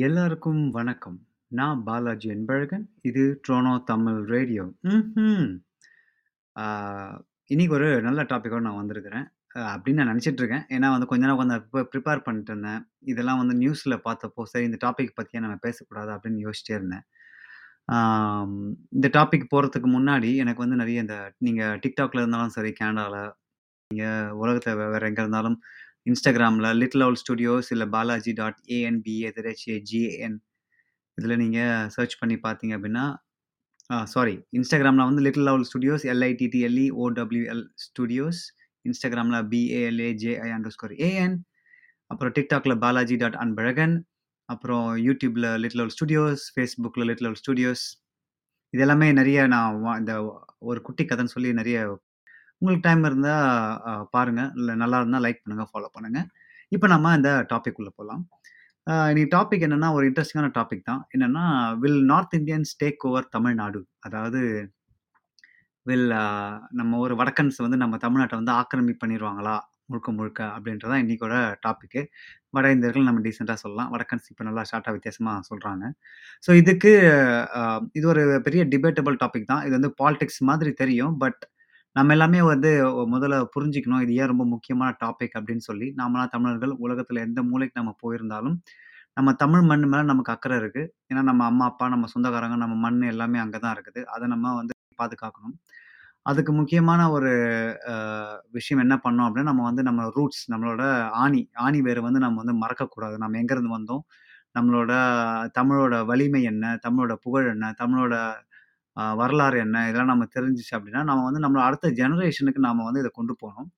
எல்லாருக்கும் வணக்கம். நான் பாலாஜி அன்பழகன். இது ட்ரோனோ தமிழ் ரேடியோ. ம்ஹ்ம். ஆ இன்னைக்கு ஒரு நல்ல டாபிக்கோட நான் வந்திருக்கிறேன். அ அப்படின்னு நான் நினச்சிட்டு இருக்கேன். ஏன்னா வந்து கொஞ்ச நேரம் உட்காந்து ப்ரிப்ப ப்ரிப்பேர் பண்ணிட்டு இருந்தேன். இதெல்லாம் வந்து நியூஸ்ல பார்த்தப்போ, சரி இந்த டாபிக் பத்தி ஏன் நம்ம பேசக்கூடாது அப்படின்னு யோசிச்சிட்டே இருந்தேன். ஆம் இந்த டாபிக் போறதுக்கு முன்னாடி எனக்கு வந்து நெறைய இந்த நீங்க TikTokல இருந்தாலும் சரி, கனடால, நீங்கள் உலகத்துல வே வேற எங்க இருந்தாலும் இன்ஸ்டாகிராமில் லிட்டில் அவுல் ஸ்டுடியோஸ் இல்லை பாலாஜி டாட் ஏஎன்பிஏ-ஜிஏஎன் இதில் நீங்கள் சர்ச் பண்ணி பார்த்தீங்க அப்படின்னா, சாரி இன்ஸ்டாகிராமில் வந்து little owl studios L I T T L E O W L studios. இன்ஸ்டாகிராமில் B A L A J I underscore A N அப்புறம் டிக்டாக்ல பாலாஜி டாட் அன்பழகன். அப்புறம் யூடியூப்பில் லிட்டில் ஓல் ஸ்டுடியோஸ், ஃபேஸ்புக்கில் லிட்டில் ஓல் ஸ்டுடியோஸ். இது எல்லாமே நிறைய நான் இந்த ஒரு குட்டி கதைன்னு சொல்லி நிறைய உங்களுக்கு டைம் இருந்தால் பாருங்கள் இல்லை நல்லா இருந்தால் லைக் பண்ணுங்கள் ஃபாலோ பண்ணுங்கள் இப்போ நம்ம இந்த டாபிக் உள்ளே போகலாம் அ இன்னைக்கு டாபிக் என்னென்னா ஒரு இன்ட்ரெஸ்டிங்கான டாபிக் தான். என்னென்னா will north Indians take over Tamil Nadu? அதாவது வில் நம்ம ஒரு வடக்கன்ஸ் வந்து நம்ம தமிழ்நாட்டை வந்து ஆக்கிரமி பண்ணிடுவாங்களா முழுக்க முழுக்க அப்படின்றது தான் இன்னைக்கோட வட இந்தியர்கள் நம்ம டீசெண்டாக சொல்லலாம். வடக்கன்ஸ் இப்போ நல்லா ஷார்ட்டாக வித்தியாசமாக சொல்கிறாங்க ஸோ இதுக்கு இது ஒரு பெரிய டிபேட்டபிள் டாபிக் தான். இது வந்து பாலிடிக்ஸ் மாதிரி தெரியும். பட் நம்ம எல்லாமே வந்து முதல்ல புரிஞ்சுக்கணும். இது ஏன் ரொம்ப முக்கியமான டாபிக் அப்படின்னு சொல்லி. நாமலாம் தமிழர்கள் உலகத்தில் எந்த மூலைக்கு நம்ம போயிருந்தாலும், நம்ம தமிழ் மண் மேல நமக்கு அக்கறை இருக்கு. ஏன்னா நம்ம அம்மா, அப்பா, நம்ம சொந்தக்காரங்க, நம்ம மண் எல்லாமே அங்க தான் இருக்குது. அத நம்ம வந்து பாதுகாக்கணும். அதுக்கு முக்கியமான ஒரு அ விஷயம் என்ன பண்ணோம் அப்படின்னா, நம்ம வந்து நம்ம ரூட்ஸ் நம்மளோட ஆணி ஆணி வேர வந்து நம்ம வந்து மறக்கக்கூடாது. நம்ம எங்கேருந்து வந்தோம்? நம்மளோட தமிழோட வலிமை என்ன? தமிழோட புகழ் என்ன? தமிழோட அ வரலாறு என்ன? இதெல்லாம் நம்ம தெரிஞ்சுச்சு அப்படின்னா, நம்ம வந்து நம்மளை அடுத்த ஜெனரேஷனுக்கு நாம வந்து இத கொண்டு போணும்.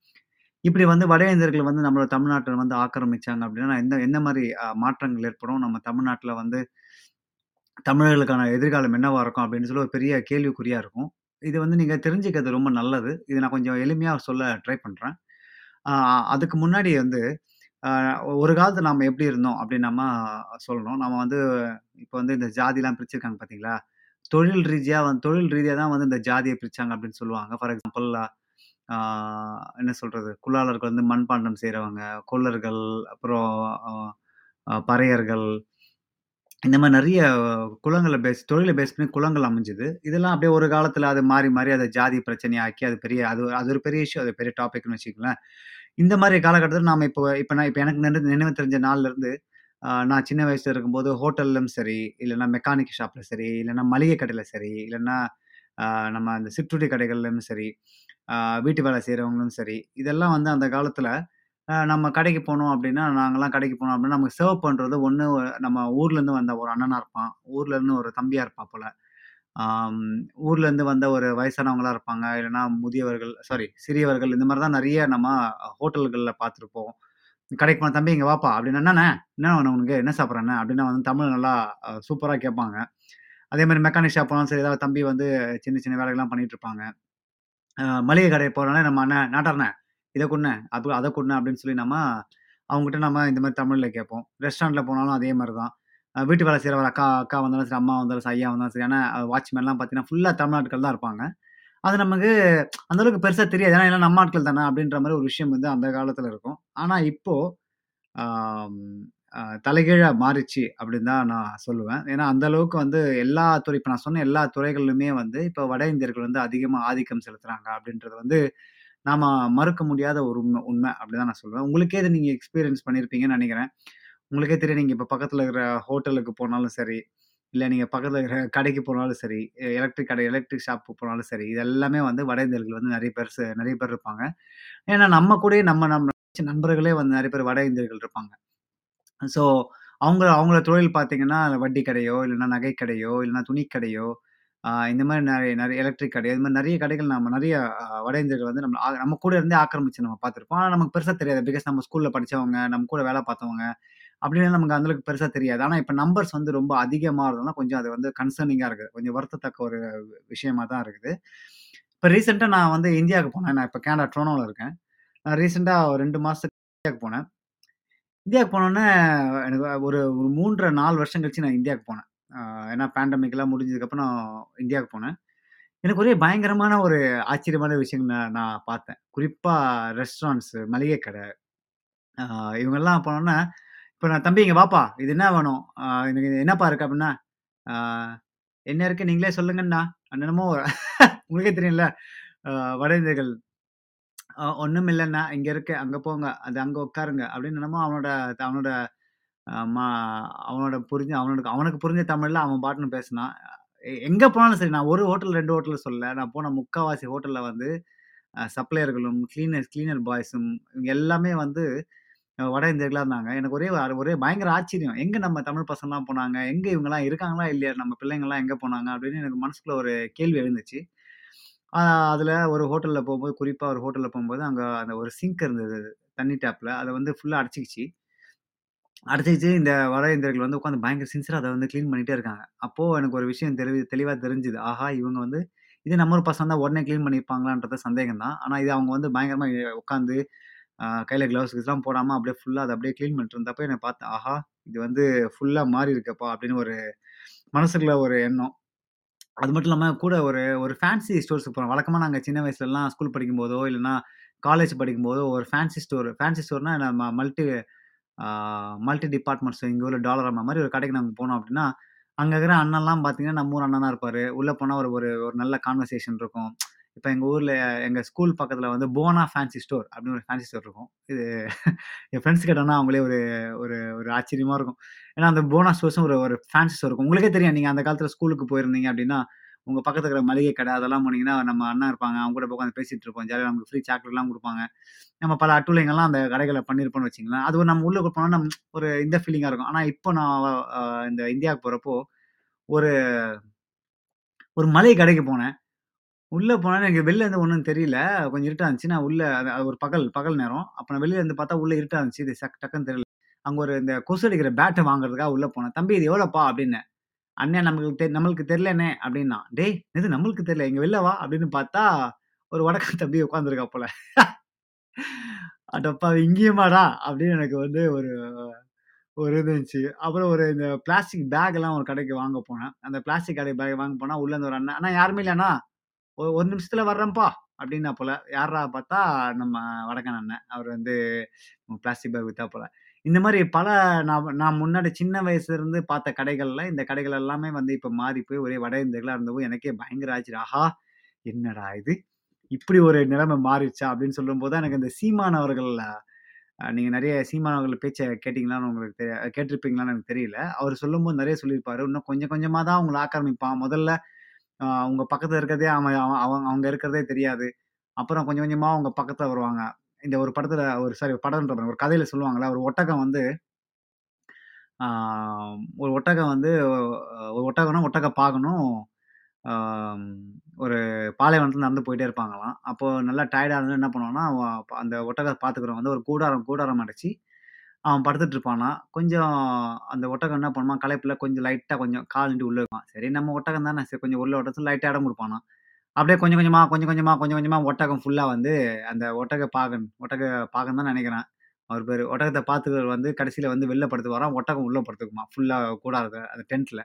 இப்படி வந்து வட இந்தியர்கள் வந்து நம்மளோட தமிழ்நாட்ட வந்து ஆக்கிரமிச்சாங்க அப்படின்னா, எந்த எந்த மாரி அ மாற்றங்கள் ஏற்படும்? நம்ம தமிழ்நாட்டில் வந்து தமிழர்களுக்கான எதிர்காலம் என்னவா இருக்கும்? அப்படின்னு சொல்லி ஒரு பெரிய கேள்விக்குறியா இருக்கும். இது வந்து நீங்க தெரிஞ்சுக்கிறது ரொம்ப நல்லது. இத நான் கொஞ்சம் எளிமையா சொல்ல ட்ரை பண்றேன். அதுக்கு முன்னாடி வந்து அ ஒரு காலத்துல நாம எப்படி இருந்தோம் அப்படின்னு நம்ம சொல்லணும். நம்ம வந்து இப்ப வந்து இந்த ஜாதிலாம் பிரிச்சிருக்காங்க பார்த்தீங்களா? தொழில் ரீதியா வந்து தொழில் ரீதியா தான் வந்து இந்த ஜாதிய பிரிச்சாங்க அப்படின்னு சொல்லுவாங்க. ஃபார் எக்ஸாம்பிள் ஆ என்ன சொல்றது? குலாலர்கள் வந்து மண்பாண்டம் செய்றவங்க, கொல்லர்கள், அப்புறம் அ அ பறையர்கள். இந்த மாரி நெறைய குலங்கள பேஸ் தொழில பேஸ் பண்ணி குலங்கள் அமைஞ்சது. இதெல்லாம் அப்படியே ஒரு காலத்துல அது மாறி, மாறி அத ஜாதி பிரச்சனையாக்கி அது பெரிய அது அது ஒரு பெரிய இஷ்யூ. அது பெரிய டாபிக்ன்னு வச்சுக்கங்களேன். இந்த மாரி காலகட்டத்துல நாம இப்போ இப்ப நான் இப்ப எனக்கு நினை நினைவு தெரிஞ்ச நாள்லேருந்து நான் சின்ன வயசில் இருக்கும்போது ஹோட்டல்லும் சரி, இல்லைன்னா மெக்கானிக் ஷாப்பில் சரி, இல்லைன்னா மளிகை கடையில் சரி, இல்லைன்னா நம்ம அந்த சிற்றுண்டி கடைகள்லையும் சரி, வீட்டு வேலை செய்கிறவங்களும் சரி, இதெல்லாம் வந்து அந்த காலத்தில் நம்ம கடைக்கு போனோம் அப்படின்னா, நாங்களாம் கடைக்கு போனோம் அப்படின்னா, நமக்கு சர்வ் பண்ணுறது ஒன்று நம்ம ஊர்லேருந்து வந்த ஒரு அண்ணனாக இருப்பான். ஊர்லேருந்து ஒரு தம்பியாக இருப்பான் போல் ஊர்லேருந்து வந்த ஒரு வயசானவங்களா இருப்பாங்க. இல்லைன்னா முதியவர்கள் சாரி சிறியவர்கள் இந்த மாதிரி தான் நிறைய நம்ம ஹோட்டல்களில் பார்த்துருப்போம். கடைக்கு போன "தம்பி இங்கே வாப்பா" அப்படின்னா, "என்னண்ணே? என்ன உனக்கு? என்ன சாப்பிடுற அப்படின்னா வந்து தமிழ் நல்லா சூப்பராக கேட்பாங்க. அதே மாதிரி மெக்கானிக் ஷாப் போனாலும் சரி, ஏதாவது தம்பி வந்து சின்ன சின்ன வேலைகள்லாம் பண்ணிட்டு இருப்பாங்க. மளிகை கடை போகிறனால நம்ம "அண்ணே நாட்டார்ண்ணே இதை கொடுண்ணே அது அதை கொடுண்ணே அப்படின்னு சொல்லி நம்ம அவங்ககிட்ட நம்ம இந்த மாதிரி தமிழில் கேட்போம். ரெஸ்டாரண்ட்டில் போனாலும் அதே மாதிரி தான். வீட்டு வேலை செய்கிற ஒரு அக்கா அக்கா வந்தாலும் சரி, அம்மா வந்தாலும் சரி, ஐயா வந்தாலும் சரி, ஏன்னா வாட்ச்மேன்லாம் பார்த்தீங்கன்னா, ஃபுல்லாக தமிழ்நாட்டுகள் தான் இருப்பாங்க. அது நமக்கு அந்த அளவுக்கு பெருசா தெரியாது. ஏன்னா எல்லாம் நம்ம ஆட்கள் தானே அப்படின்ற மாதிரி ஒரு விஷயம் வந்து அந்த காலத்துல இருக்கும். ஆனா இப்போ ஆம் அ தலைகீழா மாறிச்சு அப்படின்னு தான் நான் சொல்லுவேன். ஏன்னா அந்த அளவுக்கு வந்து எல்லா துறை இப்போ நான் சொன்ன எல்லா துறைகளிலுமே வந்து இப்போ வட இந்தியர்கள் வந்து அதிகமா ஆதிக்கம் செலுத்துறாங்க அப்படின்றது வந்து நாம மறுக்க முடியாத ஒரு உண்மை உண்ம அப்படிதான் நான் சொல்லுவேன். உங்களுக்கே இதை நீங்க எக்ஸ்பீரியன்ஸ் பண்ணியிருப்பீங்கன்னு நினைக்கிறேன் உங்களுக்கே தெரியும் நீங்க இப்ப பக்கத்துல இருக்கிற ஹோட்டலுக்கு போனாலும் சரி, இல்லை நீங்கள் பக்கத்தில் இருக்கிற கடைக்கு போனாலும் சரி, எலக்ட்ரிக் கடை எலக்ட்ரிக் ஷாப் போனாலும் சரி, இது எல்லாமே வந்து வட இந்தியர்கள் வந்து நிறைய பேர் நிறைய பேர் இருப்பாங்க. ஏன்னா நம்ம கூடயே நம்ம நம்ம நண்பர்களே வந்து நிறைய பேர் வட இந்தியர்கள் இருப்பாங்க. ஸோ அவங்க அவங்களோட தொழில் பார்த்தீங்கன்னா, வட்டி கடையோ, இல்லைன்னா நகை கடையோ, இல்லைன்னா துணி கடையோ, இந்த மாதிரி நிறைய நிறைய எலக்ட்ரிக் கடை, இது மாதிரி நிறைய கடைகள் நம்ம நிறைய வட இந்தியர்கள் வந்து நம்ம நம்ம கூட இருந்தே ஆக்கிரமிச்சு நம்ம பார்த்துருப்போம். ஆனால் நமக்கு பெருசாக தெரியாது. பிகாஸ் நம்ம ஸ்கூலில் படிச்சவங்க, நம்ம கூட வேலை பார்த்தவங்க, அப்படின்னு நமக்கு அந்த அளவுக்கு தெரியாது. ஆனால் இப்போ நம்பர்ஸ் வந்து ரொம்ப அதிகமாறதுனால கொஞ்சம் அது வந்து கன்சர்னிங்காக இருக்குது. கொஞ்சம் வருத்தத்தக்க ஒரு விஷயமா தான் இருக்குது. இப்போ ரீசெண்டாக நான் வந்து இந்தியாவுக்கு போனேன். நான் இப்போ கேனடா ட்ரோனோவில் இருக்கேன். நான் ரீசெண்டாக ஒரு ரெண்டு மாதத்துக்கு இந்தியாவுக்கு போனேன். இந்தியாவுக்கு போனோன்னே எனக்கு ஒரு ஒரு 3 1/2 4 வருஷம் கழிச்சு நான் இந்தியாவுக்கு போனேன். ஏன்னா பேண்டமிக்லாம் முடிஞ்சதுக்கப்புறம் நான் இந்தியாவுக்கு போனேன். எனக்கு ஒரே பயங்கரமான ஒரு ஆச்சரியமான விஷயங்கள் நான் நான் பார்த்தேன். குறிப்பாக ரெஸ்டாரண்ட்ஸு மளிகை கடை. இவங்கெல்லாம் போனோன்னா இப்போ நான் "தம்பி இங்கே வாப்பா. இது என்ன வேணும்? அ எனக்கு என்னப்பா இருக்கு?" அப்படின்னா, "என்ன இருக்கு நீங்களே சொல்லுங்கண்ணா." என்னென்னமோ உங்களுக்கே தெரியும்ல, வடைந்தர்கள் வட இந்தியர்கள் "அ ஒண்ணும் இருக்கு. அங்கே போங்க. அது அங்கே உட்காருங்க." அப்படின்னு என்னமோ அவனோட அவனோட மா அவனோட புரிஞ்ச அவனுக்கு அவனுக்கு புரிஞ்ச தமிழில் அவன் பாட்டுன்னு பேசினான். எங்கே போனாலும் சரி, நான் ஒரு ஹோட்டல் ரெண்டு ஹோட்டலில் சொல்லல. நான் போன முக்காவாசி ஹோட்டலில் வந்து சப்ளையர்களும், கிளீனர் கிளீனர் பாய்ஸும் இவங்க எல்லாமே வந்து வட இந்தியர்களாக இருந்தாங்க. எனக்கு ஒரே ஒரே பயங்கர ஆச்சரியம். எங்கே நம்ம தமிழ் பசங்கலாம் போனாங்க? எங்கே இவங்கலாம் இருக்காங்களா? இல்லையா? நம்ம பிள்ளைங்கள்லாம் எங்கே போனாங்க? அப்படின்னு எனக்கு மனசுக்குள்ள ஒரு கேள்வி எழுந்துச்சு. அதில் ஒரு ஹோட்டலில் போகும்போது குறிப்பாக ஒரு ஹோட்டலில் போகும்போது அங்கே அந்த ஒரு சிங்க் இருந்தது. தண்ணி டேப்பில் அதை வந்து ஃபுல்லாக அடைச்சிக்கிச்சு அடைச்சுக்கிச்சு இந்த வட இந்தியர்கள் வந்து உட்காந்து பயங்கர சின்சராக அதை வந்து க்ளீன் பண்ணிகிட்டே இருக்காங்க. அப்போது எனக்கு ஒரு விஷயம் தெரி தெளிவாக தெரிஞ்சுது. ஆஹா! இவங்க வந்து இதே நம்ம ஒரு பசங்க தான் உடனே க்ளீன் பண்ணியிருப்பாங்களான்றது சந்தேகம் தான். ஆனால் இது அவங்க வந்து பயங்கரமாக உட்காந்து கையில் கிளவுஸ் கிளவுஸ்லாம் போடாமல் அப்படியே ஃபுல்லாக அதை அப்படியே க்ளீன் பண்ணிட்டு இருந்தப்போ என்னை பார்த்தேன். ஆஹா! இது வந்து ஃபுல்லாக மாறி இருக்கப்பா அப்படின்னு ஒரு மனசுக்குள்ள ஒரு எண்ணம். அது மட்டும் இல்லாமல் கூட ஒரு ஒரு ஃபேன்சி ஸ்டோர்ஸுக்கு போகிறோம் வழக்கமாக நாங்கள் சின்ன வயசுலலாம் ஸ்கூல் படிக்கும்போதோ, இல்லைனா காலேஜ் படிக்கும்போதோ ஒரு ஃபேன்சி ஸ்டோர் ஃபேன்சி ஸ்டோர்னா நம்ம மல்டி மல்டி டிபார்ட்மெண்ட்ஸ் உள்ள டாலர் அம்மா மாதிரி ஒரு கடைக்கு நாங்கள் போனோம் அப்படின்னா அங்கே இருக்கிற அண்ணன்லாம் பார்த்தீங்கன்னா, நம்ம ஊர் அண்ணனாக இருப்பார் உள்ளே போனால் ஒரு ஒரு ஒரு நல்ல கான்வர்சேஷன் இருக்கும். இப்போ எங்கள் ஊரில் எங்கள் ஸ்கூல் பக்கத்தில் வந்து போனா ஃபேன்சி ஸ்டோர் அப்படின்னு ஒரு ஃபேன்சி ஸ்டோர் இருக்கும். இது என் ஃப்ரெண்ட்ஸ் கேட்டோம்னா அவங்களே ஒரு ஒரு ஒரு ஆச்சரியமாக இருக்கும். ஏன்னா அந்த போனா ஸ்டோர்ஸும் ஒரு ஒரு ஃபேன்சி ஸ்டோர் இருக்கும். உங்களுக்கே தெரியும். நீங்கள் அந்த காலத்தில் ஸ்கூலுக்கு போயிருந்தீங்க அப்படின்னா உங்கள் பக்கத்தில் இருக்கிற மளிகை கடை அதெல்லாம் போனீங்கன்னா, நம்ம அண்ணா இருப்பாங்க. அவங்க கூட உட்காந்து பேசிகிட்டு இருப்போம். ஜாலியாக நமக்கு ஃப்ரீ சாக்லேட்லாம் கொடுப்பாங்க நம்ம பல அட்டூழியங்கள்லாம் அந்த கடைகளை பண்ணியிருப்போம்னு வச்சிங்களேன் அது ஒரு நம்ம உள்ள போனோம்னா ஒரு இந்த ஃபீலிங்காக இருக்கும். ஆனால் இப்போ நான் இந்த இந்தியாவுக்கு போகிறப்போ ஒரு ஒரு மலை கடைக்கு போனேன். உள்ள போனா எனக்கு வெளில இருந்து ஒன்றும் தெரியல. கொஞ்சம் இருட்டா இருந்துச்சு. நான் உள்ள அது அது ஒரு பகல் பகல் நேரம். அப்போ நான் வெளியில இருந்து பார்த்தா உள்ள இருட்டா இருந்துச்சு. இது சக் டக்குன்னு தெரியல. அங்கே ஒரு இந்த கொசு அடிக்கிற பேட்டை வாங்குறதுக்காக உள்ள போனேன். "தம்பி இது எவ்வளோப்பா?" அப்படின்னு "அண்ணே நம்மளுக்கு தெ நம்மளுக்கு தெரியலண்ணே" அப்படின்னா "டேய் இது நம்மளுக்கு தெரியல? இங்கே வெளில வா" அப்படின்னு பார்த்தா, ஒரு வடக்க தம்பி உட்காந்துருக்கா போல. அடப்பா இங்கேயுமாடா?" அப்படின்னு எனக்கு வந்து ஒரு ஒரு இது இருந்துச்சு. அப்புறம் ஒரு இந்த பிளாஸ்டிக் பேக்லாம் ஒரு கடைக்கு வாங்க போனேன். அந்த பிளாஸ்டிக் கடை பேக் வாங்க போனால் உள்ள இருந்து ஒரு அண்ணன், "அண்ணா யாருமே இல்லைண்ணா ஒரு நிமிஷத்துல வர்றேன்ப்பா" அப்படின்னா போல. யாரா பார்த்தா நம்ம வடக்கன் அண்ணன். அவர் வந்து பிளாஸ்டிக் பேக் வித்தாப்புல. இந்த மாதிரி பல நான் நான் முன்னாடி சின்ன வயசுல இருந்து பார்த்த கடைகள்ல, இந்த கடைகள் எல்லாமே வந்து இப்ப மாறி போய் ஒரே வட இந்தியர்களா இருந்தவும் எனக்கே பயங்கர ஆச்சு ஆஹா! என்னடா இது? இப்படி ஒரு நிலைமை மாறிடுச்சா? அப்படின்னு சொல்லும்போது தான் எனக்கு இந்த சீமான் அவர்கள் நீங்கள் நீங்க நெறைய சீமான் அவர்கள் பேச்சை கேட்டீங்களான்னு உங்களுக்கு தெரிய கேட்டிருப்பீங்களான்னு எனக்கு தெரியல. அவர் சொல்லும்போது நிறைய சொல்லியிருப்பாரு. இன்னும் கொஞ்சம் கொஞ்சமா தான் அவங்களை ஆக்கிரமிப்பான். முதல்ல அவங்க பக்கத்தில் இருக்கிறதே அவன் அவன் அவங்க அவங்க இருக்கிறதே தெரியாது. அப்புறம் கொஞ்சம் கொஞ்சமாக அவங்க பக்கத்தில் வருவாங்க. இந்த ஒரு படத்தில் ஒரு சாரி படம்ன்ற ஒரு கதையில் சொல்லுவாங்கல்ல, ஒரு ஒட்டகம் வந்து ஒரு ஒட்டகம் வந்து ஒரு ஒட்டகம்னா ஒட்டக பார்க்கணும் ஒரு பாலைவனத்தில் நடந்து போயிட்டே இருப்பாங்களாம். அப்போது நல்லா டயர்டாக இருந்து என்ன பண்ணுவாங்கன்னா அந்த ஒட்டகத்தை பார்த்துக்கிறவங்க வந்து ஒரு கூடாரம் கூடாரம் அடைச்சி அவன் படுத்துட்டு இருப்பானா கொஞ்சம் அந்த ஒட்டகம் என்ன பண்ணுமா களைப்புல கொஞ்சம் லைட்டா கொஞ்சம் கால் நீட்டி உள்ள வைப்பான். சரி நம்ம ஒட்டகம் தானே, சரி கொஞ்சம் உள்ள விட சொல்லி லைட்டா இடம் குடுப்பானாம். அப்படியே கொஞ்சம் கொஞ்சமா, கொஞ்சம் கொஞ்சமா, கொஞ்சம் கொஞ்சமா ஒட்டகம் ஃபுல்லா வந்து அந்த ஒட்டக பாகன் ஒட்டக பாகன் தான் நினைக்கிறேன் அவர் பேரு. ஒட்டகத்த பார்த்துக்கிறவர் வந்து கடைசியில வந்து வெளில படுத்துக்குவாராம். ஒட்டகம் உள்ள படுத்துக்குமாம். ஃபுல்லா கூடாரத்த அந்த டென்ட்ல.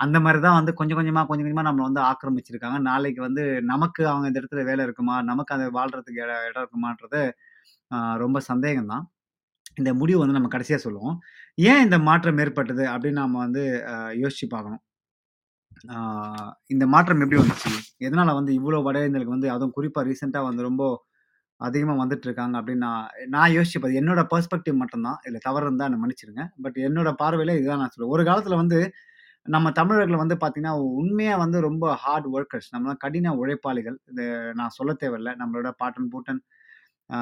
அந்த மாரி தான் வந்து கொஞ்சம் கொஞ்சமா, கொஞ்சம் கொஞ்சமா நம்மள வந்து ஆக்கிரமிச்சிருக்காங்க. நாளைக்கு வந்து நமக்கு அவங்க இந்த இடத்துல வேலை இருக்குமா? நமக்கு அது வாழ்றதுக்கு இடம் இடம் இருக்குமான்றது ரொம்ப சந்தேகம் தான். இந்த முடிவு வந்து நம்ம கடைசியா சொல்லுவோம். ஏன் இந்த மாற்றம் ஏற்பட்டது? அப்படின்னு நாம வந்து அ யோசிச்சு பார்க்கணும். ஆ இந்த மாற்றம் எப்படி வந்துச்சு? எதனால வந்து இவ்ளோ வட இந்தியர்களுக்கு வந்து அதுவும் குறிப்பா ரீசென்ட்டா வந்து ரொம்ப அதிகமா வந்துட்டு இருக்காங்க அப்படின்னு நான் நான் யோசிச்சு பார்த்தேன். என்னோட பெர்ஸ்பெக்டிவ் மட்டும் தான். இதுல தவறு இருந்தா என்ன மன்னிச்சிருங்க பட் என்னோட பார்வையில இதுதான் நான் சொல்லுவேன். ஒரு காலத்துல வந்து நம்ம தமிழர்கள் வந்து பார்த்தீங்கன்னா, உண்மையா வந்து ரொம்ப ஹார்ட் வொர்க்கர்ஸ். நம்ம கடின உழைப்பாளிகள். இது நான் சொல்ல தேவையில்ல. நம்மளோட பாட்டன், பூட்டன் ஆ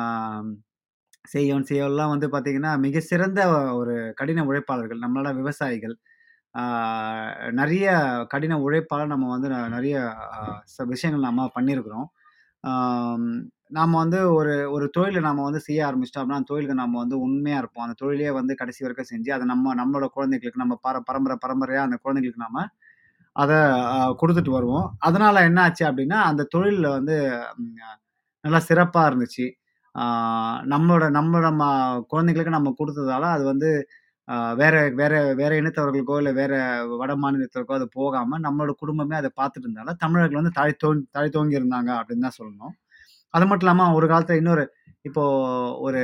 செய்யோன், செய்யோன்லாம் வந்து பார்த்திங்கன்னா மிக சிறந்த ஒரு கடின உழைப்பாளர்கள். நம்மளோட விவசாயிகள். நிறைய கடின உழைப்பால் நம்ம வந்து நிறைய விஷயங்கள் நம்ம பண்ணியிருக்கிறோம். நாம் வந்து ஒரு ஒரு தொழிலை நாம் வந்து செய்ய ஆரம்பிச்சிட்டோம் அப்படின்னா, அந்த தொழிலுக்கு நம்ம வந்து உண்மையாக இருப்போம். அந்த தொழிலே வந்து கடைசி வரைக்கும் செஞ்சு, அதை நம்ம நம்மளோட குழந்தைகளுக்கு நம்ம பர பரம்பரை பரம்பரையாக அந்த குழந்தைகளுக்கு நாம் அதை கொடுத்துட்டு வருவோம். அதனால் என்ன ஆச்சு அப்படின்னா, அந்த தொழிலில் வந்து நல்லா சிறப்பாக இருந்துச்சு. நம்மளோட நம்ம நம்ம குழந்தைகளுக்கு நம்ம கொடுத்ததால அது வந்து வேற வேற வேற இனத்தவர்களுக்கோ, இல்லை வேற வட மாநிலத்திற்கோ அது போகாமல் நம்மளோட குடும்பமே அதை பார்த்துட்டு இருந்தால தமிழர்கள் வந்து தழைத்தோங் தோங்கி இருந்தாங்க அப்படின்னு தான் சொல்லணும். அது மட்டும் இல்லாமல் ஒரு காலத்தில் இன்னொரு இப்போ ஒரு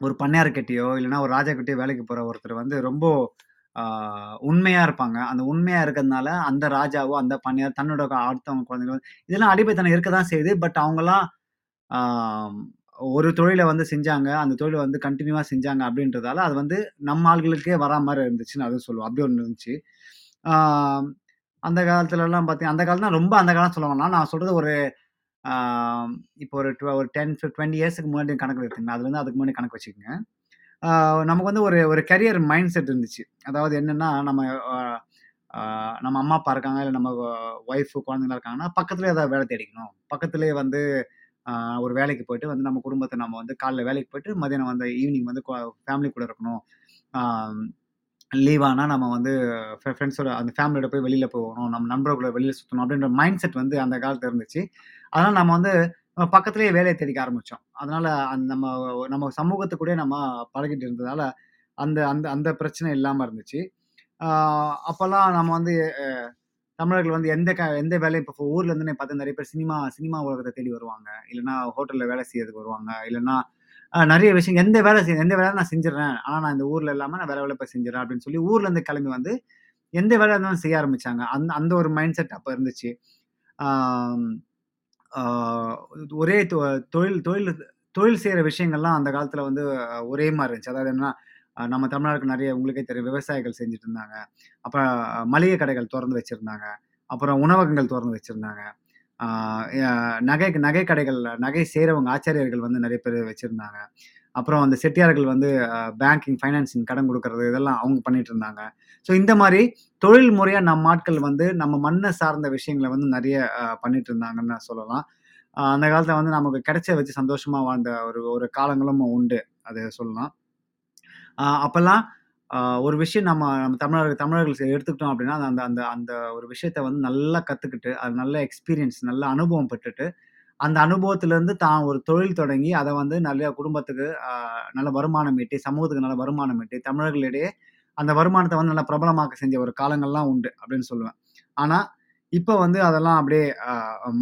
ஒரு பண்ணையார்கிட்டயோ, இல்லைன்னா ஒரு ராஜா ராஜாகிட்டயோ வேலைக்கு போகிற ஒருத்தர் வந்து ரொம்ப உண்மையாக இருப்பாங்க. அந்த உண்மையாக இருக்கிறதுனால, அந்த ராஜாவோ, அந்த பண்ணையார் தன்னோட அடுத்தவங்க குழந்தைகளோ இதெல்லாம் அடிமைத்தனம் இருக்க தான் செய்யுது. பட் அவங்களாம் ஒரு தொழிலை வந்து செஞ்சாங்க. அந்த தொழிலை வந்து கண்டினியூவாக செஞ்சாங்க அப்படின்றதால, அது வந்து நம்ம ஆள்களுக்கே வரா மாதிரி இருந்துச்சுன்னு அதுவும் சொல்லுவோம். அப்படி ஒன்று இருந்துச்சு. அந்த காலத்துலலாம் பார்த்தீங்க அந்த காலத்துல ரொம்ப அந்த காலம் சொல்லுவாங்கன்னா நான் சொல்றது ஒரு இப்போ ஒரு டுவ ஒரு 10, 20 இயர்ஸ்க்கு முன்னாடி கணக்கு எடுத்துங்க அதுலேருந்து அதுக்கு முன்னாடி கணக்கு வச்சுக்கோங்க நமக்கு வந்து ஒரு ஒரு கரியர் மைண்ட் செட் இருந்துச்சு. அதாவது என்னென்னா நம்ம நம்ம அம்மா, அப்பா இருக்காங்க, இல்லை நம்ம ஒய்ஃப், குழந்தைங்களா இருக்காங்கன்னா, பக்கத்துலேயே ஏதாவது வேலை தேடிக்கணும். பக்கத்துலேயே வந்து ஒரு வேலைக்கு போயிட்டு வந்து நம்ம குடும்பத்தை நம்ம வந்து காலைல வேலைக்கு போயிட்டு, மதியானம் வந்து ஈவினிங் வந்து ஃபேமிலி கூட இருக்கணும். ஆ லீவ் நம்ம வந்து ஃப்ரெண்ட்ஸோட அந்த ஃபேமிலியோட போய் வெளியில் போகணும். நம்ம நண்பர்களோட வெளியில் சுற்றணும் அப்படின்ற மைண்ட் செட் வந்து அந்த காலத்தில் இருந்துச்சு. அதனால் நம்ம வந்து பக்கத்துலேயே வேலையை தேடிக்க ஆரம்பித்தோம் அதனால் அந்த நம்ம நம்ம சமூகத்து கூடயே நம்ம பழகிட்டு இருந்ததால் அந்த அந்த அந்த பிரச்சனை இல்லாமல் இருந்துச்சு. அப்போல்லாம் நம்ம வந்து தமிழர்கள் வந்து எந்த க எந்த வேலையும் இப்போ ஊர்ல இருந்துன்னே பார்த்தா நிறைய பேர் சினிமா சினிமா உலகத்தை தேடி வருவாங்க. இல்லைன்னா ஹோட்டல்ல வேலை செய்யறதுக்கு வருவாங்க. இல்லைன்னா நிறைய விஷயம் எந்த வேலை செய்ய எந்த வேலையும் நான் செஞ்சுடுறேன். ஆனால் நான் இந்த ஊர்ல இல்லாமல் நான் வேலை வேலை போய் செஞ்சிடறேன் அப்படின்னு சொல்லி ஊர்ல இருந்து கிளம்பி வந்து எந்த வேலை இருந்தாலும் செய்ய ஆரம்பிச்சாங்க. அந்த அந்த ஒரு மைண்ட் செட் அப்போ இருந்துச்சு. ஒரே தொ தொழில் தொழில் தொழில் செய்கிற விஷயங்கள்லாம் அந்த காலத்தில் வந்து ஒரே மாதிரி இருந்துச்சு. அதாவது என்னன்னா, நம்ம தமிழ்நாட்டுக்கு நிறைய உங்களுக்கே தெரியும் விவசாயிகள் செஞ்சுட்டு இருந்தாங்க. அப்புறம் மளிகை கடைகள் திறந்து வச்சுருந்தாங்க அப்புறம் உணவகங்கள் திறந்து வச்சுருந்தாங்க நகை நகை கடைகள்ல நகை செய்கிறவங்க ஆச்சாரியர்கள் வந்து நிறைய பேர் வச்சுருந்தாங்க அப்புறம் அந்த செட்டியார்கள் வந்து பேங்கிங், ஃபைனான்சிங் கடன் கொடுக்கறது இதெல்லாம் அவங்க பண்ணிட்டு இருந்தாங்க. ஸோ இந்த மாதிரி தொழில் முறையாக நம் ஆட்கள் வந்து நம்ம மண்ணை சார்ந்த விஷயங்களை வந்து நிறைய பண்ணிட்டு இருந்தாங்கன்னு சொல்லலாம். அந்த காலத்தில் வந்து நமக்கு கிடைச்சத வச்சு சந்தோஷமாக வாழ்ந்த ஒரு ஒரு காலங்களும் உண்டு. அதை சொல்லலாம். அப்போல்லாம் ஒரு விஷயம் நம்ம நம்ம தமிழர்கள் தமிழர்கள் எடுத்துக்கிட்டோம் அப்படின்னா, அந்த அந்த அந்த ஒரு விஷயத்த வந்து நல்லா கற்றுக்கிட்டு அது நல்ல எக்ஸ்பீரியன்ஸ் நல்ல அனுபவம் பெற்றுட்டு, அந்த அனுபவத்திலேருந்து தான் ஒரு தொழில் தொடங்கி, அதை வந்து நல்ல குடும்பத்துக்கு நல்ல வருமானம் ஈட்டி, சமூகத்துக்கு நல்ல வருமானம் ஈட்டி, தமிழர்களிடையே அந்த வருமானத்தை வந்து நல்லா பிரபலமாக்க செஞ்ச ஒரு காலங்கள்லாம் உண்டு அப்படின்னு சொல்லுவேன். ஆனால் இப்போ வந்து அதெல்லாம் அப்படியே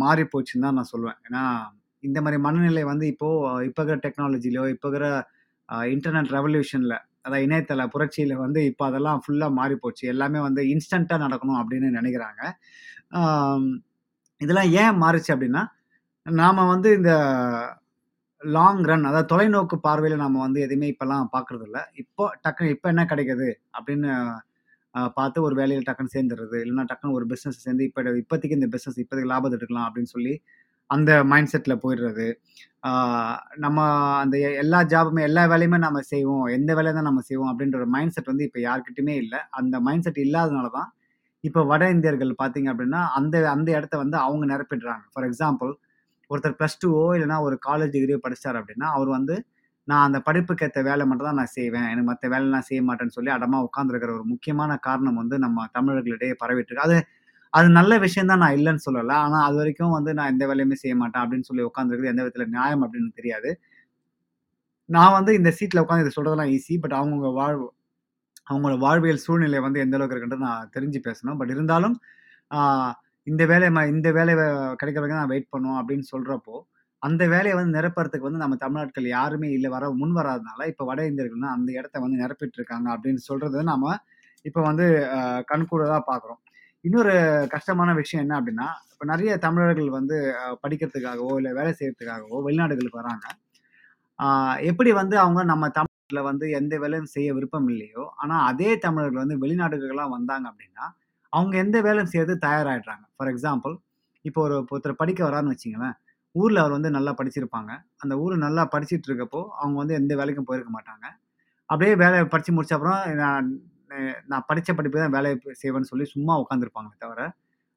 மாறி போச்சுன்னு தான் நான் சொல்லுவேன். ஏன்னா, இந்த மாதிரி மனநிலை வந்து இப்போது இப்போ இருக்கிற டெக்னாலஜிலையோ இப்போ இருக்கிற இன்டர்நெட் ரெவல்யூஷனில் அதான் இணையதள புரட்சியில் வந்து இப்போ அதெல்லாம் ஃபுல்லாக மாறி போச்சு. எல்லாமே வந்து இன்ஸ்டண்ட்டாக நடக்கணும் அப்படின்னு நினைக்கிறாங்க இதெல்லாம் ஏன் மாறுச்சு அப்படின்னா, நாம் வந்து இந்த லாங் ரன் அதாவது தொலைநோக்கு பார்வையில் நம்ம வந்து எதையுமே இப்பல்லாம் பார்க்கறதில்ல. இப்போ டக்குனு இப்போ என்ன கிடைக்குது அப்படின்னு பார்த்து ஒரு வேலையில் டக்குனு சேர்ந்துடுறது இல்லைன்னா டக்குனு ஒரு பிஸ்னஸ் சேர்ந்து இப்போ இப்போதைக்கு இந்த பிஸ்னஸ் இப்போதைக்கு லாபத்தை எடுக்கலாம் அப்படின்னு சொல்லி, அந்த மைண்ட் செட்டில் போயிடுறது. நம்ம அந்த எல்லா ஜாபுமே எல்லா வேலையுமே நம்ம செய்வோம். எந்த வேலையை தான் நம்ம செய்வோம் அப்படின்ற ஒரு மைண்ட் செட் வந்து இப்போ யார்கிட்டயுமே இல்லை அந்த மைண்ட் செட் இல்லாதனால தான், இப்போ வட இந்தியர்கள் பார்த்தீங்க அப்படின்னா, அந்த அந்த இடத்த வந்து அவங்க நிரப்பிடுறாங்க. ஃபார் எக்ஸாம்பிள் ஒருத்தர் ப்ளஸ் டூவோ இல்லைனா ஒரு காலேஜ் டிகிரியோ படித்தார் அப்படின்னா, அவர் வந்து நான் அந்த படிப்புக்கு ஏற்ற வேலை மட்டும் தான் நான் செய்வேன். எனக்கு மற்ற வேலை நான் செய்ய மாட்டேன்னு சொல்லி அடமா உட்காந்துருக்கிற ஒரு முக்கியமான காரணம் வந்து நம்ம தமிழர்களிடையே பரவிட்டு இருக்கு. அது அது நல்ல விஷயம் தான் நான் சொல்லலை ஆனால் அது வரைக்கும் வந்து நான் எந்த வேலையுமே செய்ய மாட்டேன் அப்படின்னு சொல்லி உட்காந்துருக்குது எந்த விதத்தில் நியாயம் அப்படின்னு தெரியாது. நான் வந்து இந்த சீட்டில் உட்காந்து இதை சொல்கிறதெல்லாம் ஈஸி. பட் அவங்கவுங்க வாழ்வு அவங்களோட வாழ்வியல் சூழ்நிலை வந்து எந்த அளவுக்கு இருக்குன்றது நான் தெரிஞ்சு பேசணும். பட் இருந்தாலும், இந்த வேலை ம இந்த வேலை கிடைக்கிற வரைக்கும் நான் வெயிட் பண்ணுவோம் அப்படின்னு சொல்கிறப்போ அந்த வேலையை வந்து நிரப்புறதுக்கு வந்து நம்ம தமிழ்நாட்கள் யாருமே இல்லை வர முன் வராதனால, இப்போ வட இந்தியர்கள்னா அந்த இடத்த வந்து நிரப்பிட்டு இருக்காங்க அப்படின்னு சொல்கிறத நம்ம இப்போ வந்து கண்கூடதாக பார்க்குறோம். இன்னொரு கஷ்டமான விஷயம் என்ன அப்படின்னா, இப்போ நிறைய தமிழர்கள் வந்து படிக்கிறதுக்காகவோ, இல்லை வேலை செய்யறதுக்காகவோ வெளிநாடுகளுக்கு வராங்க. எப்படி வந்து அவங்க நம்ம தமிழில் வந்து எந்த வேலையும் செய்ய விருப்பம் இல்லையோ, ஆனால் அதே தமிழர்கள் வந்து வெளிநாடுகளெலாம் வந்தாங்க அப்படின்னா, அவங்க எந்த வேலையும் செய்யறது தயாராகிடுறாங்க ஃபார் எக்ஸாம்பிள் இப்போ ஒரு ஒருத்தர் படிக்க வராருன்னு வச்சிங்களேன் ஊரில் அவர் வந்து நல்லா படிச்சிருப்பாங்க. அந்த ஊர் நல்லா படிச்சுட்டு இருக்கப்போ, அவங்க வந்து எந்த வேலைக்கும் போயிருக்க மாட்டாங்க. அப்படியே வேலை படித்து முடிச்ச அப்புறம் நான் படித்த படிப்பு தான் வேலை செய்வேன்னு சொல்லி சும்மா உட்காந்துருப்பாங்க தவிர,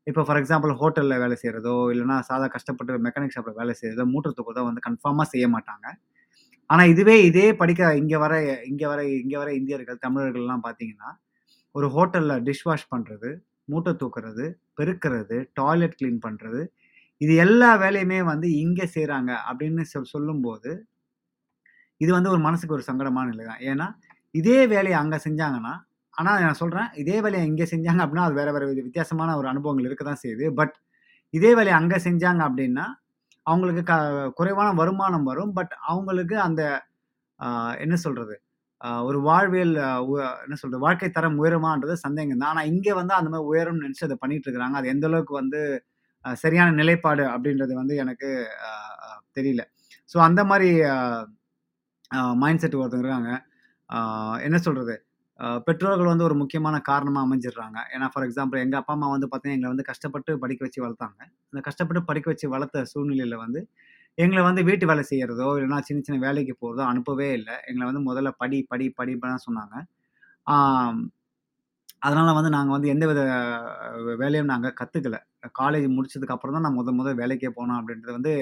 இப்போ ஃபார் எக்ஸாம்பிள் ஹோட்டலில் வேலை செய்கிறதோ இல்லைனா சாதா கஷ்டப்பட்டு மெக்கானிக் ஷாப்பில் வேலை செய்கிறதோ மூட்டை தான் வந்து கன்ஃபார்மாக செய்ய மாட்டாங்க. ஆனால் இதுவே இதே படிக்க இங்கே வர இங்கே வர இங்கே வர இந்தியர்கள், தமிழர்கள்லாம் பார்த்தீங்கன்னா, ஒரு ஹோட்டலில் டிஷ் வாஷ் பண்ணுறது மூட்டை தூக்குறது, பெருக்கிறது டாய்லெட் க்ளீன் பண்ணுறது இது எல்லா வேலையுமே வந்து இங்கே செய்கிறாங்க அப்படின்னு சொ சொல்லும்போது, இது வந்து ஒரு மனசுக்கு ஒரு சங்கடமான நிலை தான். ஏன்னா, இதே வேலையை அங்கே செஞ்சாங்கன்னா ஆனால் நான் சொல்கிறேன் இதே வேலையை இங்கே செஞ்சாங்க அப்படின்னா, அது வேறு வேறு வித்தியாசமான ஒரு அனுபவங்கள் இருக்க தான் செய்யுது. பட் இதே வேலையை அங்கே செஞ்சாங்க அப்படின்னா, அவங்களுக்கு க குறைவான வருமானம் வரும். பட் அவங்களுக்கு அந்த என்ன சொல்கிறது ஒரு வாழ்வியல் உ என்ன சொல்கிறது வாழ்க்கை தரம் உயருமான்றது சந்தேகம் தான். ஆனால் இங்கே வந்து அந்த மாதிரி உயரும்னு நினச்சி அதை பண்ணிட்டு இருக்கிறாங்க. அது எந்த அளவுக்கு வந்து சரியான நிலைப்பாடு அப்படின்றது வந்து எனக்கு தெரியல. ஸோ அந்த மாதிரி மைண்ட் செட் ஒருத்தவங்க இருக்காங்க. என்ன சொல்கிறது பெற்றோர்கள் வந்து ஒரு முக்கியமான காரணமாக அமைஞ்சிடுறாங்க. ஏன்னா ஃபார் எக்ஸாம்பிள் எங்கள் அப்பா, அம்மா வந்து பார்த்தீங்கன்னா, எங்களை வந்து கஷ்டப்பட்டு படிக்க வச்சு வளர்த்தாங்க. அந்த கஷ்டப்பட்டு படிக்க வச்சு வளர்த்த சூழ்நிலையில் வந்து, எங்களை வந்து வீட்டு வேலை செய்கிறதோ இல்லைன்னா சின்ன சின்ன வேலைக்கு போகிறதோ அனுப்பவே இல்லை எங்களை வந்து முதல்ல படி, படி, படிப்பெல்லாம் சொன்னாங்க. அதனால் வந்து நாங்கள் வந்து எந்த வித வேலையும் நாங்கள் கற்றுக்கல காலேஜ் முடிச்சதுக்கு அப்புறம் தான் நான் முத முத வேலைக்கே போனோம் அப்படின்றது வந்து,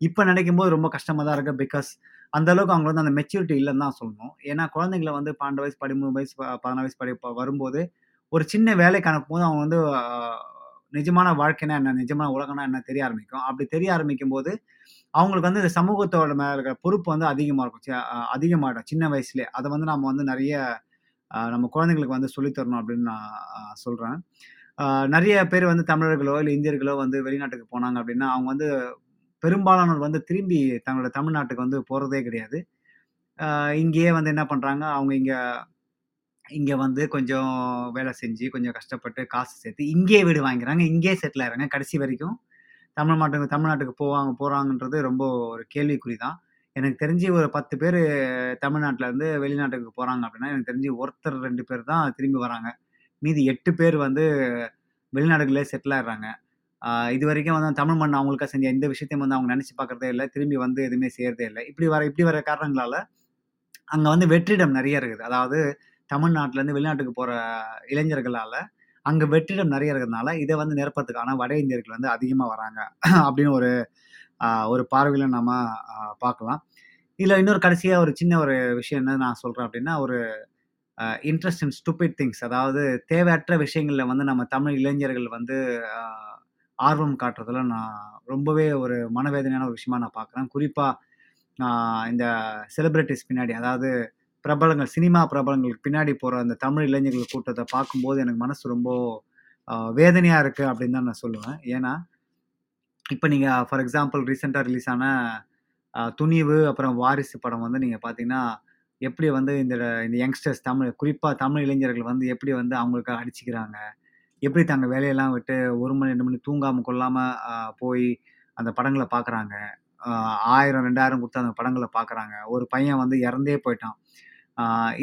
இப்போ நினைக்கும் போது ரொம்ப கஷ்டமாக தான் இருக்குது பிகாஸ் அந்த அளவுக்கு அவங்க வந்து அந்த மெச்சூரிட்டி இல்லைன்னு தான் சொல்லணும். ஏன்னா குழந்தைங்கள வந்து 12 வயசு, 13 வயசு, ப 14 வயசு படி வரும்போது, ஒரு சின்ன வேலைக்கு அனுப்பும்போது அவங்க வந்து நிஜமான வாழ்க்கைன்னா என்ன? நிஜமான உலகம்னா என்ன? தெரிய ஆரம்பிக்கும். அப்படி தெரிய ஆரம்பிக்கும்போது, அவங்களுக்கு வந்து இந்த சமூகத்தோட மேல இருக்கிற பொறுப்பு வந்து அதிகமாக இருக்கும். அதிகமாகிடும் சின்ன வயசுலேயே அதை வந்து நம்ம வந்து நிறைய நம்ம குழந்தைங்களுக்கு வந்து சொல்லித்தரணும் அப்படின்னு நான் சொல்கிறேன் நிறைய பேர் வந்து தமிழர்களோ, இல்லை இந்தியர்களோ வந்து வெளிநாட்டுக்கு போனாங்க அப்படின்னா, அவங்க வந்து பெரும்பாலானோர் வந்து திரும்பி தங்களோட தமிழ்நாட்டுக்கு வந்து போகிறதே கிடையாது. இங்கேயே வந்து என்ன பண்ணுறாங்க அவங்க இங்கே இங்கே வந்து கொஞ்சம் வேலை செஞ்சு, கொஞ்சம் கஷ்டப்பட்டு காசு சேர்த்து, இங்கேயே வீடு வாங்கிறாங்க இங்கேயே செட்டில் ஆகிறாங்க கடைசி வரைக்கும் தமிழ்நாட்டுக்கு தமிழ்நாட்டுக்கு போவாங்க போகிறாங்கன்றது ரொம்ப ஒரு கேள்விக்குறி தான். எனக்கு தெரிஞ்சு ஒரு பத்து பேர் தமிழ்நாட்டில் இருந்து வெளிநாட்டுக்கு போகிறாங்க அப்படின்னா, எனக்கு தெரிஞ்சு ஒருத்தர் ரெண்டு பேர் தான் திரும்பி வராங்க. மீதி எட்டு பேர் வந்து வெளிநாடுகளே செட்டில் ஆயிடுறாங்க. இது வரைக்கும் வந்து தமிழ் மண் அவங்களுக்காக செஞ்ச எந்த விஷயத்தையும் வந்து அவங்க நினச்சி பார்க்குறதே இல்லை திரும்பி வந்து எதுவுமே செய்கிறதே இல்லை இப்படி வர இப்படி வர காரணங்களால் அங்கே வந்து வெற்றிடம் நிறைய இருக்குது. அதாவது தமிழ்நாட்டிலேருந்து வெளிநாட்டுக்கு போகிற இளைஞர்களால் அங்கே வெற்றிடம் நிறைய இருக்கிறதுனால, இதை வந்து நிரப்புறதுக்கான வட இந்தியர்கள் வந்து அதிகமாக வராங்க. அப்படின்னு ஒரு ஒரு பார்வையில் நம்ம பார்க்கலாம். இதில் இன்னொரு கடைசியாக ஒரு சின்ன ஒரு விஷயம் என்ன நான் சொல்கிறேன் அப்படின்னா, ஒரு இன்ட்ரெஸ்ட் இன் ஸ்டூபிட் திங்ஸ் அதாவது தேவையற்ற விஷயங்களில் வந்து நம்ம தமிழ் இளைஞர்கள் வந்து ஆர்வம் காட்டுறதுல நான் ரொம்பவே ஒரு மனவேதனையான ஒரு விஷயமா நான் பார்க்குறேன். குறிப்பாக நான் இந்த செலிப்ரிட்டிஸ் பின்னாடி அதாவது பிரபலங்கள் சினிமா பிரபலங்களுக்கு பின்னாடி போகிற அந்த தமிழ் இளைஞர்கள் கூட்டத்தை பார்க்கும்போது எனக்கு மனசு ரொம்ப வேதனையாக இருக்குது அப்படின்னு தான் நான் சொல்லுவேன். ஏன்னா, இப்போ நீங்கள் ஃபார் எக்ஸாம்பிள் ரீசெண்டாக ரிலீஸ் ஆன துணிவு, அப்புறம் வாரிசு படம் வந்து நீங்கள் பார்த்தீங்கன்னா, எப்படி வந்து இந்த இந்த யங்ஸ்டர்ஸ் தமிழ் குறிப்பாக தமிழ் இளைஞர்கள் வந்து எப்படி வந்து அவங்களுக்கு அடிச்சுக்கிறாங்க. எப்படி தாங்க வேலையெல்லாம் விட்டு ஒரு மணி, ரெண்டு மணி தூங்காமல் கொள்ளாமல் போய் அந்த படங்களை பார்க்குறாங்க. ஆயிரம் ரெண்டாயிரம் கொடுத்து அந்த படங்களை பார்க்குறாங்க. ஒரு பையன் வந்து இறந்தே போயிட்டான்.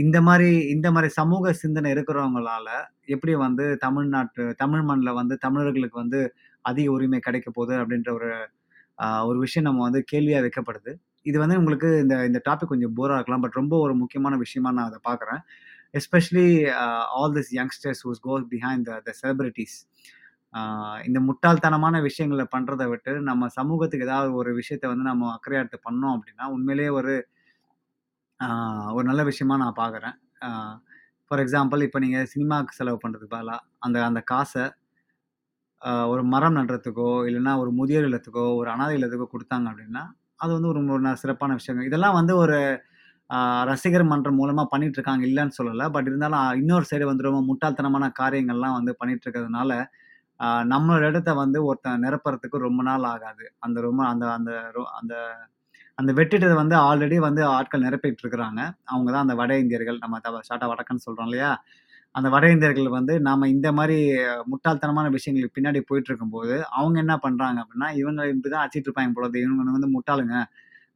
இந்த மாதிரி இந்த மாதிரி சமூக சிந்தனை இருக்கிறவங்களால, எப்படி வந்து தமிழ்நாட்டு தமிழ் மண்ணில் வந்து தமிழர்களுக்கு வந்து அதிக உரிமை கிடைக்க போகுது அப்படின்ற ஒரு ஒரு விஷயம் நம்ம வந்து கேள்வியாக வைக்கப்படுது. இது வந்து உங்களுக்கு இந்த இந்த டாபிக் கொஞ்சம் போராக இருக்கலாம். பட் ரொம்ப ஒரு முக்கியமான விஷயமா நான் அதை பார்க்குறேன். Especially all this youngsters who's goes behind the the celebrities இந்த முட்டாள்தனமான விஷயங்களை பண்ணுறதை விட்டு, நம்ம சமூகத்துக்கு ஏதாவது ஒரு விஷயத்த வந்து நம்ம அக்கறையா எடுத்து பண்ணோம் அப்படின்னா, உண்மையிலேயே ஒரு ஒரு நல்ல விஷயமா நான் பார்க்குறேன். ஃபார் எக்ஸாம்பிள் இப்போ நீங்கள் சினிமாவுக்கு செலவு பண்ணுறதுக்கு பதிலாக அந்த அந்த காசை ஒரு மரம் நடுறதுக்கோ, இல்லைன்னா ஒரு முதியோர் இல்லத்துக்கோ, ஒரு அனாதை இல்லத்துக்கோ கொடுத்தாங்க அப்படின்னா, அது வந்து ஒரு ஒரு சிறப்பான விஷயங்கள். இதெல்லாம் வந்து ஒரு ரசிகர் மன்றம் மூலமாக பண்ணிட்டு இருக்காங்க, இல்லைன்னு சொல்லலை பட் இருந்தாலும் இன்னொரு சைடு வந்து ரொம்ப முட்டாள்தனமான காரியங்கள்லாம் வந்து பண்ணிட்டு இருக்கிறதுனால, நம்மளோட இடத்த வந்து ஒருத்தன் நிரப்புறதுக்கு ரொம்ப நாள் ஆகாது. அந்த ரொம்ப அந்த அந்த அந்த அந்த வெட்டிட்டதை வந்து ஆல்ரெடி வந்து ஆட்கள் நிரப்பிட்டு இருக்கிறாங்க. அவங்க தான் அந்த வட இந்தியர்கள். நம்ம ஷார்ட்டாக வடக்கன்னு சொல்கிறோம் இல்லையா? அந்த வட இந்தியர்கள் வந்து நாம் இந்த மாதிரி முட்டாள்தனமான விஷயங்களுக்கு பின்னாடி போயிட்டு இருக்கும்போது, அவங்க என்ன பண்ணுறாங்க அப்படின்னா, இவங்க இப்படிதான் அடிச்சிட்டு இருப்பாய்ங்க போல இருக்கு. இவங்க வந்து முட்டாளுங்க.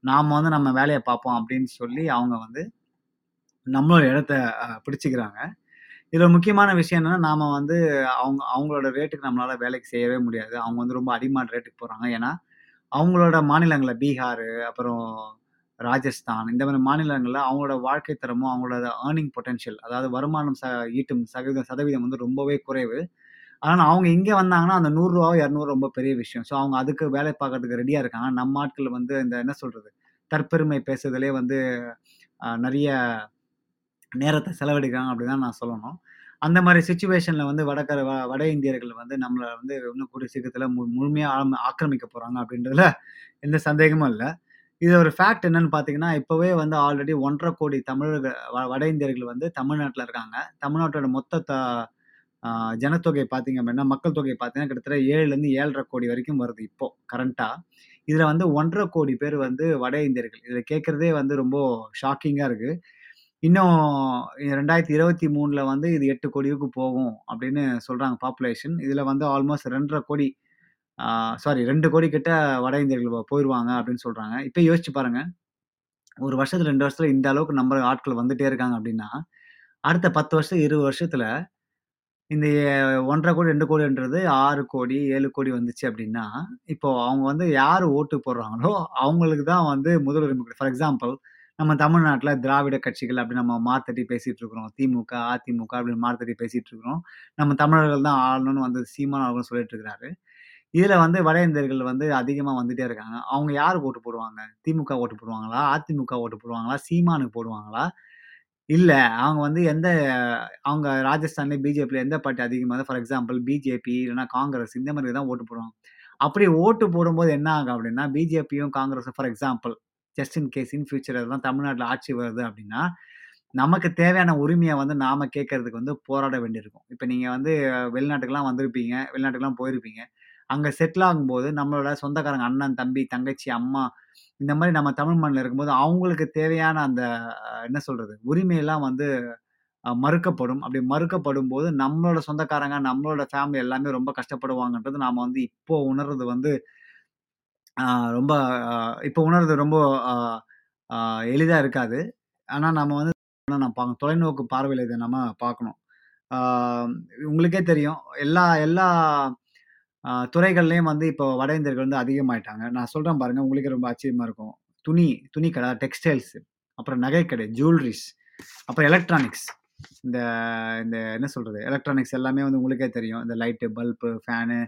நாம் வந்து நம்ம வேலையை பார்ப்போம் அப்படின்னு சொல்லி அவங்க வந்து நம்மளோட இடத்த பிடிச்சிக்கிறாங்க இதில் முக்கியமான விஷயம் என்னென்னா நாம் வந்து அவங்க அவங்களோட ரேட்டுக்கு நம்மளால் வேலைக்கு செய்யவே முடியாது. அவங்க வந்து ரொம்ப அடிமான ரேட்டுக்கு போகிறாங்க ஏன்னா, அவங்களோட மாநிலங்களில் பீகார் அப்புறம் ராஜஸ்தான் இந்த மாதிரி மாநிலங்களில் அவங்களோட வாழ்க்கை தரமும், அவங்களோட ஏர்னிங் பொட்டென்ஷியல் அதாவது வருமானம் ச ஈட்டும் சதவீதம் சதவீதம் வந்து ரொம்பவே குறைவு. ஆனால் அவங்க இங்கே வந்தாங்கன்னா, அந்த நூறுரூவா இரநூறு ரொம்ப பெரிய விஷயம். ஸோ அவங்க அதுக்கு வேலை பார்க்கறதுக்கு ரெடியாக இருக்காங்க. நம்ம ஆட்கள் வந்து இந்த என்ன சொல்கிறது தற்பெருமை பேசுறதுலேயே வந்து நிறைய நேரத்தை நேரத்த செலவழிக்கிறாங்க அப்படின்னு தான் நான் சொல்லணும். அந்த மாதிரி சுச்சுவேஷனில் வந்து வடக்கர வ வட இந்தியர்கள் வந்து நம்மளை வந்து இன்னும் கூடிய சீக்கிரத்தில் மு முழுமையாக ஆக்கிரமிக்க போகிறாங்க அப்படின்றதுல எந்த சந்தேகமும் இல்லை இது ஒரு ஃபேக்ட் என்னன்னு பார்த்தீங்கன்னா, இப்போவே வந்து ஆல்ரெடி ஒன்றரை கோடி தமிழர்கள் வ வட இந்தியர்கள் வந்து தமிழ்நாட்டில் இருக்காங்க. தமிழ்நாட்டோட மொத்த த ஜனத்தொகை பார்த்தீங்க அப்படின்னா, மக்கள் தொகை பார்த்தீங்கன்னா, கிட்டத்தட்ட 7லருந்து 7,50,00,000 வரைக்கும் வருது இப்போ கரண்ட்டா. இதில் வந்து 1 1/2 கோடி பேர் வந்து வட இந்தியர்கள். இதில் கேட்குறதே வந்து ரொம்ப ஷாக்கிங்காக இருக்குது இன்னும் 2023ல வந்து இது எட்டு கோடிக்கு போகும் அப்படின்னு சொல்கிறாங்க பாப்புலேஷன். இதில் வந்து ஆல்மோஸ்ட் 2 1/2 கோடி சாரி ரெண்டு கோடி கிட்ட வட இந்தியர்கள் போயிடுவாங்க அப்படின்னு சொல்கிறாங்க இப்போ யோசிச்சு பாருங்க. ஒரு வருஷத்துல ரெண்டு வருஷத்துல இந்த அளவுக்கு நம்பர் ஆட்கள் வந்துட்டே இருக்காங்க அப்படின்னா, அடுத்த 10 வருஷம், 20 வருஷத்துல இந்த 1 1/2 கோடி, ரெண்டு கோடின்றது ஆறு கோடி, ஏழு கோடி வந்துச்சு அப்படின்னா, இப்போ அவங்க வந்து யார் ஓட்டு போடுறாங்களோ, அவங்களுக்கு தான் வந்து முதலுரிமை ஃபார் எக்ஸாம்பிள் நம்ம தமிழ்நாட்டில் திராவிட கட்சிகள் அப்படி நம்ம மாத்தட்டி பேசிகிட்டு இருக்கிறோம். திமுக, அதிமுக அப்படின்னு மாத்தட்டி பேசிகிட்டு இருக்கிறோம். நம்ம தமிழர்கள் தான் ஆளணும்னு வந்து சீமான் அவர்கள் சொல்லிட்டு இருக்கிறாரு. இதுல வந்து வட இந்தியர்கள் வந்து அதிகமா வந்துட்டே இருக்காங்க. அவங்க யாருக்கு ஓட்டு போடுவாங்க? திமுக ஓட்டு போடுவாங்களா? அதிமுக ஓட்டு போடுவாங்களா? சீமானுக்கு போடுவாங்களா? இல்ல அவங்க வந்து எந்த அவங்க ராஜஸ்தான்ல பிஜேபில எந்த பார்ட்டி அதிகமா ஃபார் எக்ஸாம்பிள் பிஜேபி இல்லைன்னா காங்கிரஸ் இந்த மாதிரி தான் ஓட்டு போடுவாங்க. அப்படி ஓட்டு போடும்போது என்ன ஆகும் அப்படின்னா, பிஜேபியும் காங்கிரஸும் for example just in case in future அதெல்லாம் தமிழ்நாட்டில் ஆட்சி வருது அப்படின்னா, நமக்கு தேவையான உரிமைய வந்து நாம கேட்கறதுக்கு வந்து போராட வேண்டியிருக்கும். இப்ப நீங்க வந்து வெளிநாட்டுக்கெல்லாம் வந்திருப்பீங்க. வெளிநாட்டுக்கெல்லாம் போயிருப்பீங்க. அங்கே செட்டில் ஆகும்போது நம்மளோட சொந்தக்காரங்க அண்ணன், தம்பி, தங்கச்சி, அம்மா இந்த மாதிரி நம்ம தமிழ் மண்ணில் இருக்கும்போது, அவங்களுக்கு தேவையான அந்த என்ன சொல்கிறது உரிமையெல்லாம் வந்து மறுக்கப்படும். அப்படி மறுக்கப்படும் போது நம்மளோட சொந்தக்காரங்க, நம்மளோட ஃபேமிலி எல்லாமே ரொம்ப கஷ்டப்படுவாங்கன்றது நாம் வந்து இப்போ உணர்றது வந்து ரொம்ப இப்போ உணர்றது ரொம்ப எளிதாக இருக்காது. ஆனால் நம்ம வந்து நம்ம பார்க்கணும். தொலைநோக்கு பார்வையில் இதை நம்ம பார்க்கணும். உங்களுக்கே தெரியும். எல்லா எல்லா துறைகள்லேயும் வந்து இப்போ வட இந்தியர்கள் வந்து அதிகமாயிட்டாங்க. நான் சொல்கிறேன் பாருங்கள் உங்களுக்கு ரொம்ப ஆச்சரியமாக இருக்கும். துணி துணி கடை, டெக்ஸ்டைல்ஸ், அப்புறம் நகைக்கடை, ஜுவல்லரிஸ் அப்புறம் எலக்ட்ரானிக்ஸ். இந்த இந்த என்ன சொல்கிறது எலக்ட்ரானிக்ஸ் எல்லாமே வந்து உங்களுக்கே தெரியும். இந்த லைட்டு, பல்பு, ஃபேனு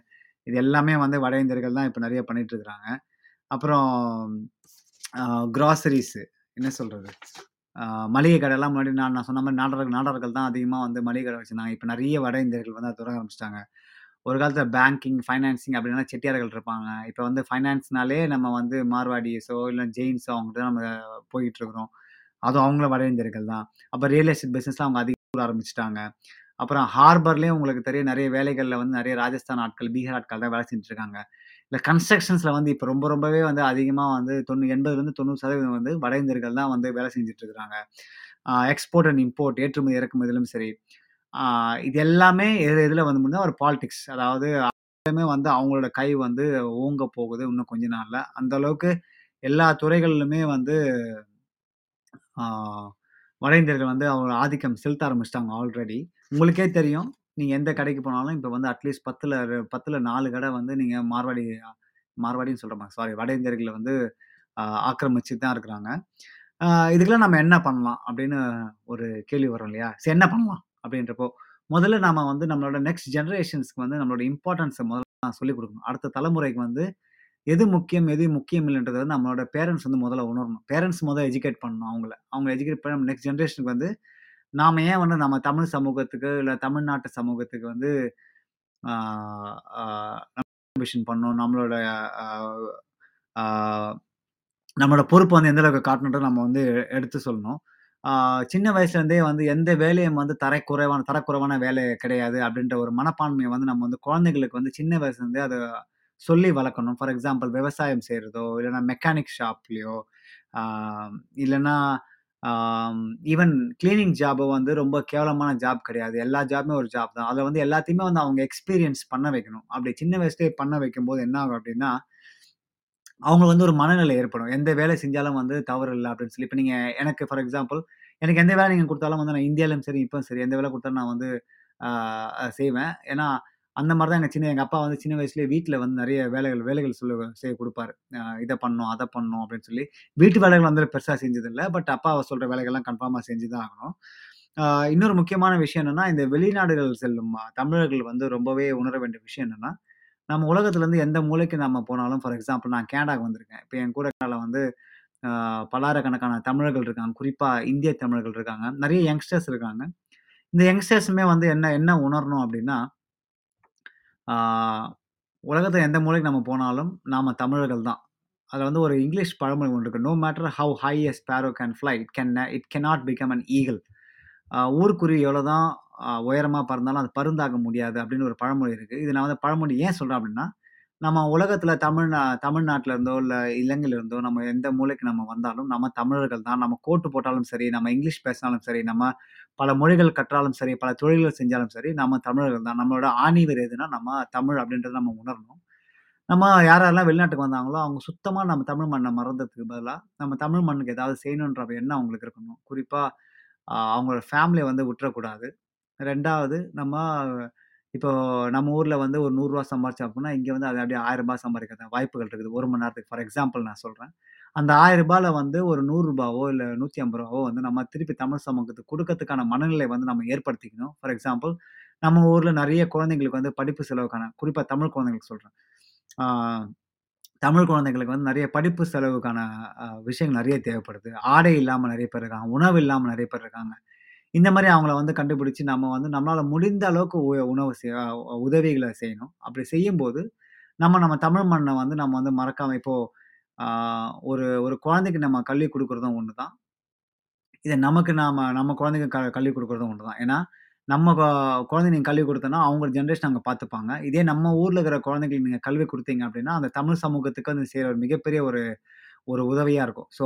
இது எல்லாமே வந்து வட இந்தியர்கள் தான் இப்போ நிறைய பண்ணிட்டு இருக்கிறாங்க. அப்புறம் க்ராசரிஸு என்ன சொல்கிறது மளிகை கடைலாம் முன்னாடி நான் நான் சொன்ன மாதிரி நாடர்கள் நாடர்கள் தான் அதிகமாக வந்து மளிகை கடை வச்சுருந்தாங்க இப்போ நிறைய வட இந்தியர்கள் வந்து அதை தொடங்க ஆரம்பிச்சிட்டாங்க ஒரு காலத்தில் பேங்கிங், ஃபைனான்சிங் அப்படின்னா செட்டியார்கள் இருப்பாங்க. இப்போ வந்து ஃபைனான்ஸ்னாலே நம்ம வந்து மார்வாடிஸோ, இல்லை ஜெயின்ஸோ அவங்ககிட்ட தான் நம்ம போயிட்டுருக்குறோம் அதுவும் அவங்களும் வட இந்தியர்கள் தான். அப்போ ரியல் எஸ்டேட் பிஸ்னஸ்லாம் அவங்க அதிகம் ஆரம்பிச்சிட்டாங்க அப்புறம் ஹார்பர்லேயும் உங்களுக்கு தெரியும் நிறைய வேலைகளில் வந்து நிறைய ராஜஸ்தான் ஆட்கள், பீகார் ஆட்கள் தான் வேலை செஞ்சுருக்காங்க இல்லை கன்ஸ்ட்ரக்ஷன்ஸில் வந்து இப்போ ரொம்ப ரொம்பவே வந்து அதிகமாக வந்து தொண்ணூ 80லேருந்து 90% வந்து வட இந்தியர்கள் தான் வந்து வேலை செஞ்சுட்டு இருக்கிறாங்க. எக்ஸ்போர்ட் அண்ட் இம்போர்ட் ஏற்றுமதி, இறக்குமதியிலும் சரி. இது எல்லாமே எது இதில் வந்து ஒரு பாலிடிக்ஸ். அதாவது எல்லாமே வந்து அவங்களோட கை வந்து ஓங்க போகுது இன்னும் கொஞ்ச நாளில் அந்த அளவுக்கு எல்லா துறைகளிலுமே வந்து வட இந்தியர்கள் வந்து அவங்க ஆதிக்கம் செலுத்த ஆரம்பிச்சிட்டாங்க ஆல்ரெடி. உங்களுக்கே தெரியும். நீங்கள் எந்த கடைக்கு போனாலும் இப்போ வந்து அட்லீஸ்ட் 10ல 10ல 4 கடை வந்து நீங்கள் மார்வாடி மார்வாடின்னு சொல்றேன் சாரி வட இந்தியர்களை வந்து ஆக்கிரமிச்சு ஆக்கிரமிச்சுட்டு தான் இருக்கிறாங்க. இதுக்கெல்லாம் நம்ம என்ன பண்ணலாம்? அப்படின்னு ஒரு கேள்வி வரும் இல்லையா? சரி என்ன பண்ணலாம்? அப்படின்றப்போ, முதல்ல நாம வந்து நம்மளோட நெக்ஸ்ட் ஜென்ரேஷன்ஸ்க்கு வந்து நம்மளோட இம்பார்ட்டன்ஸை முதல்ல நான் சொல்லிக் கொடுக்கணும் அடுத்த தலைமுறைக்கு வந்து எது முக்கியம், எது முக்கியம் இல்லைன்றத வந்து நம்மளோட பேரண்ட்ஸ் வந்து முதல்ல உணரணும். பேரன்ட்ஸ் முதல்ல எஜுகேட் பண்ணணும் அவங்கள. அவங்க எஜுகேட் பண்ண நெக்ஸ்ட் ஜென்ரேஷனுக்கு வந்து நாம் ஏன் வந்து நம்ம தமிழ் சமூகத்துக்கு, இல்லை தமிழ்நாட்டு சமூகத்துக்கு வந்து கான்ட்ரிபியூஷன் பண்ணணும். நம்மளோட நம்மளோட பொறுப்பு வந்து எந்த அளவுக்கு காட்டணுன்றத நம்ம வந்து எடுத்து சொல்லணும். சின்ன வயசுலேருந்தே வந்து எந்த வேலையும் வந்து தரக்குறைவான தரக்குறைவான வேலை கிடையாது அப்படின்ற ஒரு மனப்பான்மையை வந்து நம்ம வந்து குழந்தைங்களுக்கு வந்து சின்ன வயசுலேருந்தே அதை சொல்லி வளர்க்கணும். ஃபார் எக்ஸாம்பிள் விவசாயம் செய்கிறதோ இல்லைனா மெக்கானிக் ஷாப்லேயோ இல்லைன்னா ஈவன் கிளீனிங் ஜாப் வந்து ரொம்ப கேவலமான ஜாப் கிடையாது. எல்லா ஜாப்புமே ஒரு ஜாப் தான். அதில் வந்து எல்லாத்தையுமே வந்து அவங்க எக்ஸ்பீரியன்ஸ் பண்ண வைக்கணும். அப்படி சின்ன வயசுலேயே பண்ண வைக்கும்போது என்ன ஆகும் அப்படின்னா, அவங்களுக்கு வந்து ஒரு மனநிலை ஏற்படும். எந்த வேலை செஞ்சாலும் வந்து தவறு இல்லை அப்படின்னு சொல்லி. இப்போ நீங்கள் எனக்கு ஃபார் எக்ஸாம்பிள் எனக்கு எந்த வேலை நீங்கள் கொடுத்தாலும் வந்து நான் இந்தியாவிலும் சரி, இப்போ சரி எந்த வேலை கொடுத்தாலும் நான் வந்து செய்வேன். ஏன்னா, அந்த மாதிரி தான் எங்கள் சின்ன எங்கள் அப்பா வந்து சின்ன வயசுலேயே வீட்டில் வந்து நிறைய வேலைகள் வேலைகள் சொல்ல செய்ய கொடுப்பாரு இதை பண்ணணும், அதை பண்ணணும் அப்படின்னு சொல்லி. வீட்டு வேலைகள் வந்து பெருசாக செஞ்சதில்லை பட் அப்பாவை சொல்கிற வேலைகள்லாம் கன்ஃபார்மாக செஞ்சு தான் ஆகணும். இன்னொரு முக்கியமான விஷயம் என்னென்னா இந்த வெளிநாடுகள் செல்லும் தமிழர்கள் வந்து ரொம்பவே உணர வேண்டிய விஷயம் என்னென்னா நம்ம உலகத்துலேருந்து எந்த மூலைக்கு நம்ம போனாலும் ஃபார் எக்ஸாம்பிள் நான் கேனடாக்கு வந்திருக்கேன். இப்போ என் கூட கனடால வந்து பல்லாயிரக்கணக்கான தமிழர்கள் இருக்காங்க. குறிப்பாக இந்திய தமிழர்கள் இருக்காங்க. நிறைய யங்ஸ்டர்ஸ் இருக்காங்க. இந்த யங்ஸ்டர்ஸுமே வந்து என்ன என்ன உணரணும் அப்படின்னா, உலகத்தில் எந்த மூலைக்கு நம்ம போனாலும் நாம் தமிழர்கள் தான். அதில் வந்து ஒரு இங்கிலீஷ் பழமொழி ஒன்று இருக்குது "no matter how high a sparrow can fly, it can it cannot become an eagle." அ ஊர்க்குருவி எவ்வளோதான் உயரமாக பறந்தாலும் அது பருந்தாக முடியாது அப்படின்னு ஒரு பழமொழி இருக்குது இது நான் வந்து பழமொழி ஏன் சொல்கிறேன் அப்படின்னா, நம்ம உலகத்தில் தமிழ்நா தமிழ்நாட்டில் இருந்தோ, இல்லை இலங்கையில் இருந்தோ நம்ம எந்த மூலைக்கு நம்ம வந்தாலும், நம்ம தமிழர்கள் தான். நம்ம கோட்டு போட்டாலும் சரி, நம்ம இங்கிலீஷ் பேசினாலும் சரி, நம்ம பல மொழிகள் கற்றாலும் சரி, பல தொழில்கள் செஞ்சாலும் சரி, நம்ம தமிழர்கள் தான். நம்மளோட ஆணிவேர் எதுன்னா, நம்ம தமிழ் அப்படின்றத நம்ம உணரணும். நம்ம யார் யாரெல்லாம் வெளிநாட்டுக்கு வந்தாங்களோ, அவங்க சுத்தமாக நம்ம தமிழ் மண்ணை மறந்ததுக்கு பதிலாக நம்ம தமிழ் மண்ணுக்கு ஏதாவது செய்யணுன்ற எண்ணம் அவங்களுக்கு இருக்கணும். குறிப்பாக அவங்களோட ஃபேமிலியை வந்து விட்டுறக்கூடாது. ரெண்டாவது நம்ம இப்போ நம்ம ஊரில் வந்து ஒரு நூறுரூவா 100 சம்பாரிச்சோம் இங்கே வந்து அது அப்படியே ரூ. 1000 வாய்ப்புகள் இருக்குது. ஒரு மணி நேரத்துக்கு ஃபார் எக்ஸாம்பிள் நான் சொல்கிறேன் அந்த ரூ. 1000ல வந்து ஒரு நூறுரூபாவோ இல்லை நூற்றி ஐம்பது ரூபாவோ வந்து நம்ம திருப்பி தமிழ் சமூகத்துக்கு கொடுக்கறதுக்கான மனநிலை வந்து நம்ம ஏற்படுத்திக்கணும். ஃபார் எக்ஸாம்பிள் நம்ம ஊரில் நிறைய குழந்தைங்களுக்கு வந்து படிப்பு செலவுக்கான குறிப்பாக தமிழ் குழந்தைங்களுக்கு சொல்கிறேன் தமிழ் குழந்தைங்களுக்கு வந்து நிறைய படிப்பு செலவுக்கான விஷயங்கள் நிறைய தேவைப்படுது. ஆடை இல்லாமல் நிறைய பேர் இருக்காங்க. உணவு இல்லாமல் நிறைய பேர் இருக்காங்க. இந்த மாதிரி அவங்கள வந்து கண்டுபிடிச்சு நம்ம வந்து நம்மளால் முடிந்த அளவுக்கு உ உணவு செய் உதவிகளை செய்யணும். அப்படி செய்யும்போது, நம்ம நம்ம தமிழ் மண்ண வந்து நம்ம வந்து மறக்காம இப்போ ஆ ஒரு ஒரு குழந்தைக்கு நம்ம கல்வி குடுக்குறதும் ஒண்ணு தான். இத நமக்கு நாம நம்ம குழந்தைக்கு க கல்வி குடுக்குறதும் ஒண்ணு தான். ஏன்னா, நம்ம கொ குழந்தைக்கு நீங்க கல்வி குடுத்தோம்னா, அவங்க ஜெனரேஷன் அங்க பார்த்துப்பாங்க. இதே நம்ம ஊர்ல இருக்கிற குழந்தைகளுக்கு நீங்க கல்வி குடுத்தீங்க அப்படின்னா, அந்த தமிழ் சமூகத்துக்கு அது செய்ற ஒரு மிகப்பெரிய ஒரு ஒரு உதவியா இருக்கும். ஸோ,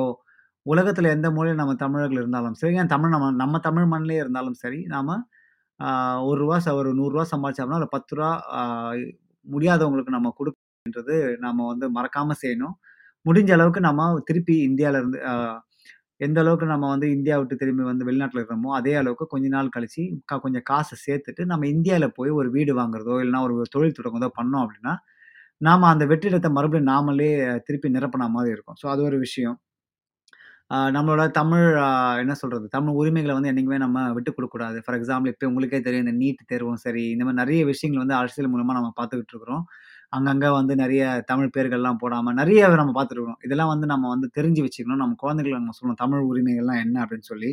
உலகத்தில் எந்த மொழியில் நம்ம தமிழர்கள் இருந்தாலும் சரி, ஏன் தமிழ் நம்ம நம்ம தமிழ் மண்ணிலே இருந்தாலும் சரி, நாம் ஒரு ரூபா ச ஒரு நூறுரூவா சம்பாதிச்சோம்னா அதில் பத்து ரூபா முடியாதவங்களுக்கு நம்ம குடுக்கன்றது நாம் வந்து மறக்காமல் செய்யணும். முடிஞ்ச அளவுக்கு நம்ம திருப்பி இந்தியாவிலேருந்து எந்த அளவுக்கு நம்ம வந்து இந்தியா விட்டு திரும்பி வந்து வெளிநாட்டில் இருக்கிறோமோ, அதே அளவுக்கு கொஞ்ச நாள் கழிச்சு கொஞ்சம் காசை சேர்த்துட்டு, நம்ம இந்தியாவில் போய் ஒரு வீடு வாங்குறதோ, இல்லைனா ஒரு தொழில் தொடங்குறதோ பண்ணோம் அப்படின்னா, நாம் அந்த வெற்றிடத்தை மறுபடியும் நாமளே திருப்பி நிரப்பின மாதிரி இருக்கும். ஸோ அது ஒரு விஷயம். நம்மளோட தமிழ் என்ன சொல்கிறது தமிழ் உரிமைகளை வந்து என்னைக்குமே நம்ம விட்டு குடுக்கக்கூடாது. ஃபார் எக்ஸாம்பிள் இப்போ உங்களுக்கே தெரியும் இந்த நீட் தேர்வும் சரி, இந்த மாதிரி நிறைய விஷயங்கள் வந்து அரசியல் மூலமாக நம்ம பார்த்துக்கிட்டு இருக்கிறோம். அங்கங்கே வந்து நிறைய தமிழ் பேர்கள்லாம் போடாமல் நிறைய நம்ம பார்த்துட்டு இருக்கிறோம். இதெல்லாம் வந்து நம்ம வந்து தெரிஞ்சு வச்சுக்கணும். நம்ம குழந்தைகளுக்கு நம்ம சொல்லணும். தமிழ் உரிமைகள்லாம் என்ன அப்படின்னு சொல்லி.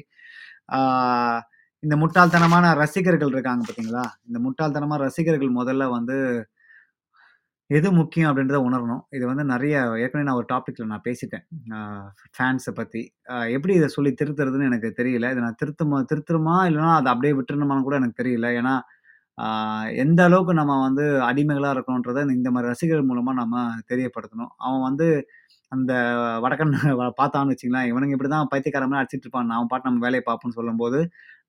இந்த முட்டாள்தனமான ரசிகர்கள் இருக்காங்க பார்த்தீங்களா? இந்த முட்டாள்தனமான ரசிகர்கள் முதல்ல வந்து எது முக்கியம் அப்படின்றத உணரணும். இது வந்து நிறைய ஏற்கனவே நான் ஒரு டாப்பிக்கில் நான் பேசிட்டேன். ஃபேன்ஸை பற்றி எப்படி இதை சொல்லி திருத்துறதுன்னு எனக்கு தெரியல. இதை நான் திருத்துமா திருத்துருமா இல்லைனா அதை அப்படியே விட்டுருணுமான்னு கூட எனக்கு தெரியல. ஏன்னா, எந்த அளவுக்கு நம்ம வந்து அடிமைகளாக இருக்கணுன்றத இந்த மாதிரி ரசிகர்கள் மூலமாக நம்ம தெரியப்படுத்தணும். அவன் வந்து அந்த வடக்கன் பார்த்தான்னு வச்சிங்களேன் இவனுங்க இப்படி தான் மாரி அடிச்சிட்டு இருப்பான். அவன் பாட்டு நம்ம வேலையை பார்ப்போம்னு சொல்லும்போது,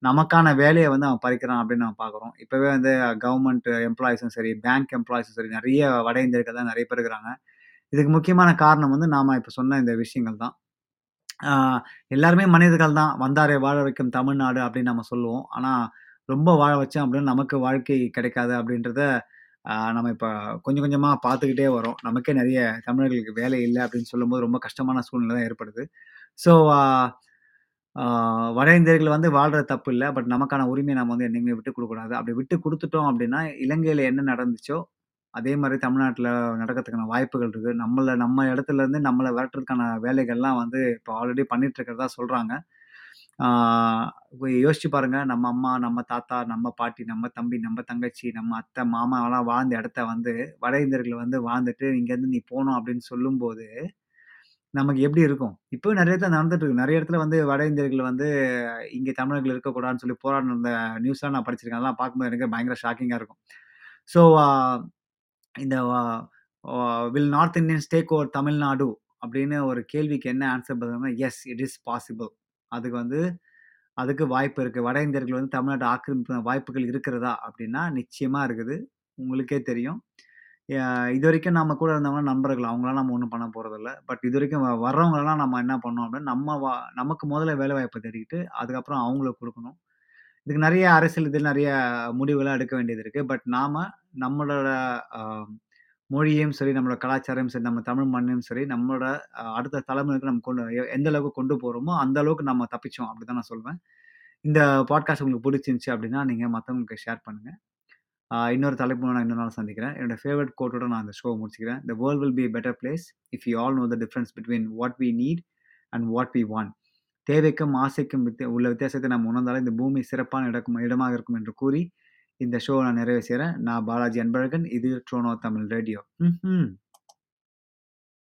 நமக்கான வேலையை வந்து அவன் பறிக்கிறான் அப்படின்னு நம்ம பார்க்குறோம். இப்போவே வந்து கவர்மெண்ட் எம்ப்ளாயிஸும் சரி, பேங்க் எம்ப்ளாயிஸும் சரி, நிறைய வட இந்தியர்கள் தான் நிறைய பேர் இருக்கிறாங்க. இதுக்கு முக்கியமான காரணம் வந்து நாம் இப்போ சொன்ன இந்த விஷயங்கள் தான். எல்லாருமே மனிதர்கள் தான். "வந்தாரை வாழ வைக்கும் தமிழ்நாடு" அப்படின்னு நம்ம சொல்லுவோம். ஆனால் ரொம்ப வாழ வச்சோம் அப்படின்னு நமக்கு வாழ்க்கை கிடைக்காது அப்படின்றத நம்ம இப்போ கொஞ்சம் கொஞ்சமாக பார்த்துக்கிட்டே வரோம். நமக்கே நிறைய தமிழர்களுக்கு வேலை இல்லை அப்படின்னு சொல்லும்போது ரொம்ப கஷ்டமான சூழ்நிலை தான் ஏற்படுது. ஸோ ஆ வட இந்தியர்கள் வந்து வாழ்றது தப்பு இல்ல. பட் நமக்கான உரிமைய நம்ம வந்து என்னைக்குமே விட்டுக் குடுக்கக்கூடாது. அப்படி விட்டு குடுத்துட்டோம் அப்படின்னா, இலங்கையில என்ன நடந்துச்சோ, அதே மாரி தமிழ்நாட்டுல நடக்கிறதுக்கான வாய்ப்புகள் இருக்கு. நம்மள நம்ம இடத்துலருந்து நம்மளை நம்மள விரட்டுறதுக்கான வேலைகள்லாம் வந்து இப்போ ஆல்ரெடி பண்ணிட்டு இருக்கிறதா சொல்றாங்க. ஆ யோசிச்சு பாருங்க. நம்ம அம்மா, நம்ம தாத்தா, நம்ம பாட்டி, நம்ம தம்பி, நம்ம தங்கச்சி, நம்ம அத்தை, மாமாலாம் வாழ்ந்த இடத்த வந்து வட இந்தியர்கள் வந்து வாழ்ந்துட்டு, "இங்கேருந்து நீ போணும்" அப்படின்னு சொல்லும்போது, நமக்கு எப்படி இருக்கும்? இப்பவும் நிறைய இடத்துல நடந்துட்டு இருக்கு. நிறைய இடத்துல வந்து வட இந்தியர்கள் வந்து இங்க தமிழர்கள் இருக்கக்கூடாதுன்னு சொல்லி போராடின அந்த நியூஸ்லாம் நான் படிச்சிருக்கேன். அதெல்லாம் பார்க்கும்போது எனக்கு பயங்கர ஷாக்கிங்கா இருக்கும். ஸோ இந்த அ அ "will north Indians take over Tamil Nadu" அப்படின்னு ஒரு கேள்விக்கு என்ன ஆன்ஸர் பார்த்தோம்னா, "எஸ் இட் இஸ் பாசிபிள்." அதுக்கு வந்து அதுக்கு வாய்ப்பு இருக்கு. வட இந்தியர்கள் வந்து தமிழ்நாட்ட ஆக்கிரமிப்பு வாய்ப்புகள் இருக்கிறதா? அப்படின்னா, நிச்சயமா இருக்குது. உங்களுக்கே தெரியும். இது இதுவரைக்கும் நம்ம கூட இருந்தவங்க நண்பர்கள். அவங்களாம் நம்ம ஒண்ணும் பண்ண போறதில்ல. பட் இதுவரைக்கும் வ வர்றவங்களலாம் நம்ம என்ன பண்ணோம் அப்படின்னா, நம்ம வ நமக்கு முதல்ல வேலைவாய்ப்ப தேடிக்கிட்டு, அதுக்கப்புறம் அவங்களுக்கு குடுக்கணும். இதுக்கு நெறைய அரசியல் இதில் நெறைய முடிவுலாம் எடுக்க வேண்டியது இருக்கு. பட் நாம நம்மளோட அ மொழியும் சரி, நம்மளோட கலாச்சாரமும் சரி, நம்ம தமிழ் மண்ணையும் சரி, நம்மளோட அ அடுத்த தலைமுறைக்கு நம்ம கொண்டு எ எந்த அளவுக்கு கொண்டு போறோமோ, அந்த அளவுக்கு நம்ம தப்பிச்சோம். அப்படிதான் நான் சொல்வேன். இந்த பாட்காஸ்ட் உங்களுக்கு புடிச்சிருந்துச்சு அப்படின்னா, நீங்க மத்தவங்களுக்கு ஷேர் பண்ணுங்க. இன்னொரு தலைப்பு நான் இன்னொரு நாள் சந்திக்கிறேன். என்னோட ஃபேவரட் கோட்டோட நான் அந்த ஷோ முடிச்சுக்கிறேன். The world will be better place if you all know the difference between what we need and what we want." தேவைக்கும், ஆசைக்கும் வித் உள்ள வித்தியாசத்தை நாம் உணர்ந்தாலே இந்த பூமி சிறப்பான இடக்கும் இடமாக இருக்கும் என்று கூறி, இந்த ஷோவை நான் நிறைவு செய்கிறேன் நான் பாலாஜி அன்பழகன். இது ட்ரோனோ தமிழ் ரேடியோ. ம்